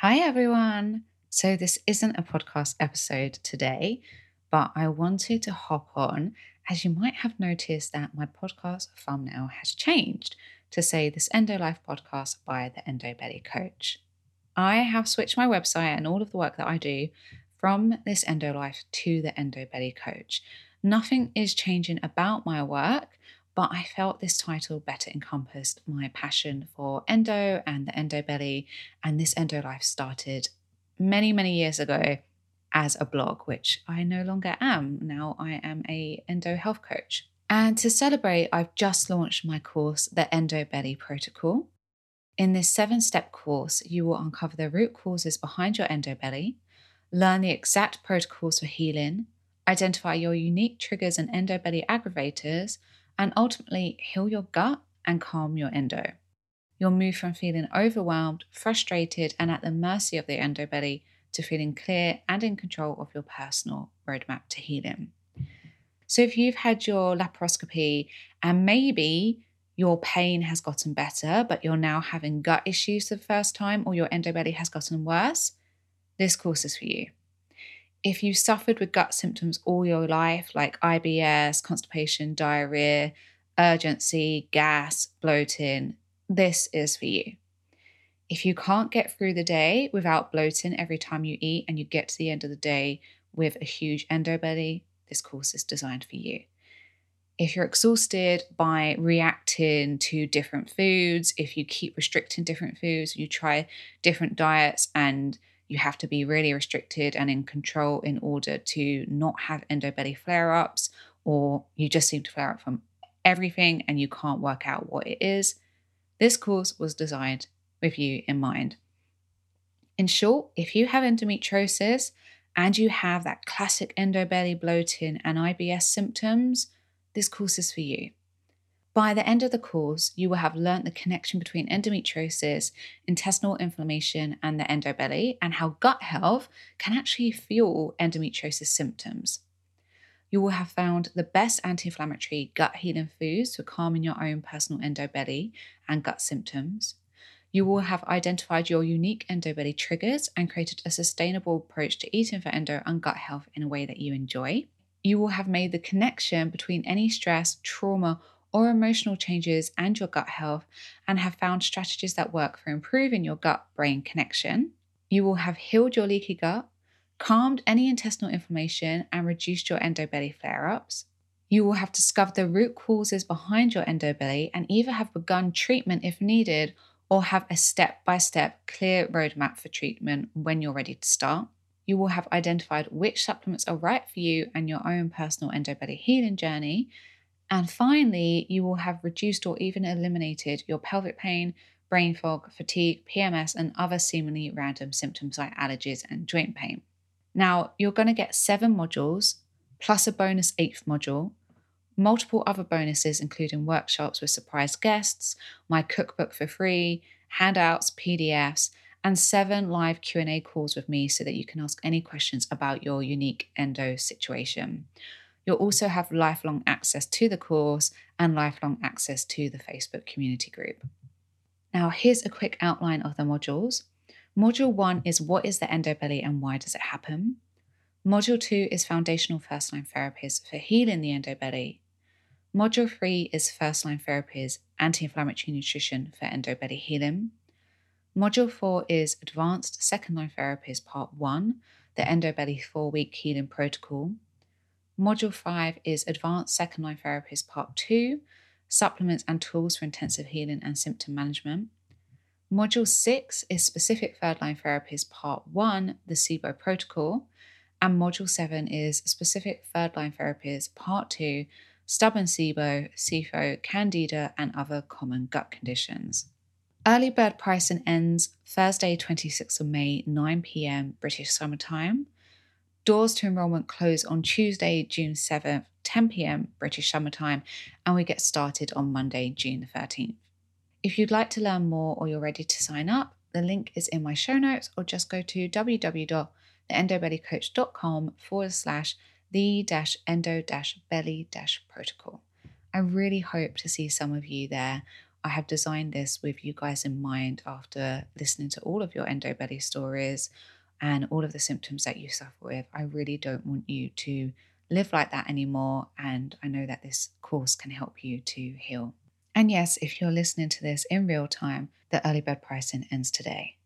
Hi, everyone. So, this isn't a podcast episode today, but I wanted to hop on as you might have noticed that my podcast thumbnail has changed to say this Endo Life podcast by the Endo Belly Coach. I have switched my website and all of the work that I do from this Endo Life to the Endo Belly Coach. Nothing is changing about my work, but I felt this title better encompassed my passion for endo and the endo belly. And this endo life started many, many years ago as a blog, which I no longer am. Now I am a endo health coach. And to celebrate, I've just launched my course, the Endo Belly Protocol. In this seven step course, you will uncover the root causes behind your endo belly, learn the exact protocols for healing, identify your unique triggers and endo belly aggravators, and ultimately heal your gut and calm your endo. You'll move from feeling overwhelmed, frustrated, and at the mercy of the endo belly to feeling clear and in control of your personal roadmap to healing. So, if you've had your laparoscopy and maybe your pain has gotten better, but you're now having gut issues for the first time, or your endo belly has gotten worse, this course is for you. If you suffered with gut symptoms all your life, like IBS, constipation, diarrhea, urgency, gas, bloating, this is for you. If you can't get through the day without bloating every time you eat and you get to the end of the day with a huge endo belly, this course is designed for you. If you're exhausted by reacting to different foods, if you keep restricting different foods, you try different diets and you have to be really restricted and in control in order to not have endobelly flare ups, or you just seem to flare up from everything and you can't work out what it is. This course was designed with you in mind. In short, if you have endometriosis and you have that classic endobelly bloating and IBS symptoms, this course is for you. By the end of the course, you will have learnt the connection between endometriosis, intestinal inflammation, and the endobelly, and how gut health can actually fuel endometriosis symptoms. You will have found the best anti inflammatory gut healing foods for calming your own personal endobelly and gut symptoms. You will have identified your unique endobelly triggers and created a sustainable approach to eating for endo and gut health in a way that you enjoy. You will have made the connection between any stress, trauma, or emotional changes and your gut health and have found strategies that work for improving your gut brain connection. You will have healed your leaky gut, calmed any intestinal inflammation, and reduced your endobelly flare ups. You will have discovered the root causes behind your endobelly and either have begun treatment if needed or have a step by step clear roadmap for treatment when you're ready to start. You will have identified which supplements are right for you and your own personal endobelly healing journey and finally, you will have reduced or even eliminated your pelvic pain, brain fog, fatigue, PMS, and other seemingly random symptoms like allergies and joint pain. Now, you're going to get seven modules plus a bonus eighth module, multiple other bonuses, including workshops with surprise guests, my cookbook for free, handouts, PDFs, and seven live Q&A calls with me so that you can ask any questions about your unique endo situation. You'll also have lifelong access to the course and lifelong access to the Facebook community group. Now, here's a quick outline of the modules. Module one is what is the endobelly and why does it happen? Module two is foundational first line therapies for healing the endobelly. Module three is first line therapies, anti inflammatory nutrition for endobelly healing. Module four is advanced second line therapies, part one, the endobelly four week healing protocol. Module 5 is Advanced Second Line Therapies Part 2 Supplements and Tools for Intensive Healing and Symptom Management. Module 6 is Specific Third Line Therapies Part 1 The SIBO Protocol. And Module 7 is Specific Third Line Therapies Part 2 Stubborn SIBO, SIFO, Candida, and other common gut conditions. Early bird pricing ends Thursday, 26th of May, 9 pm British Summer Time. Doors to enrolment close on Tuesday, June 7th, 10 pm British Summer Time, and we get started on Monday, June the 13th. If you'd like to learn more or you're ready to sign up, the link is in my show notes, or just go to www.theendobellycoach.com forward slash the dash endo dash belly dash protocol. I really hope to see some of you there. I have designed this with you guys in mind after listening to all of your endo belly stories and all of the symptoms that you suffer with. I really don't want you to live like that anymore. And I know that this course can help you to heal. And yes, if you're listening to this in real time, the early bird pricing ends today.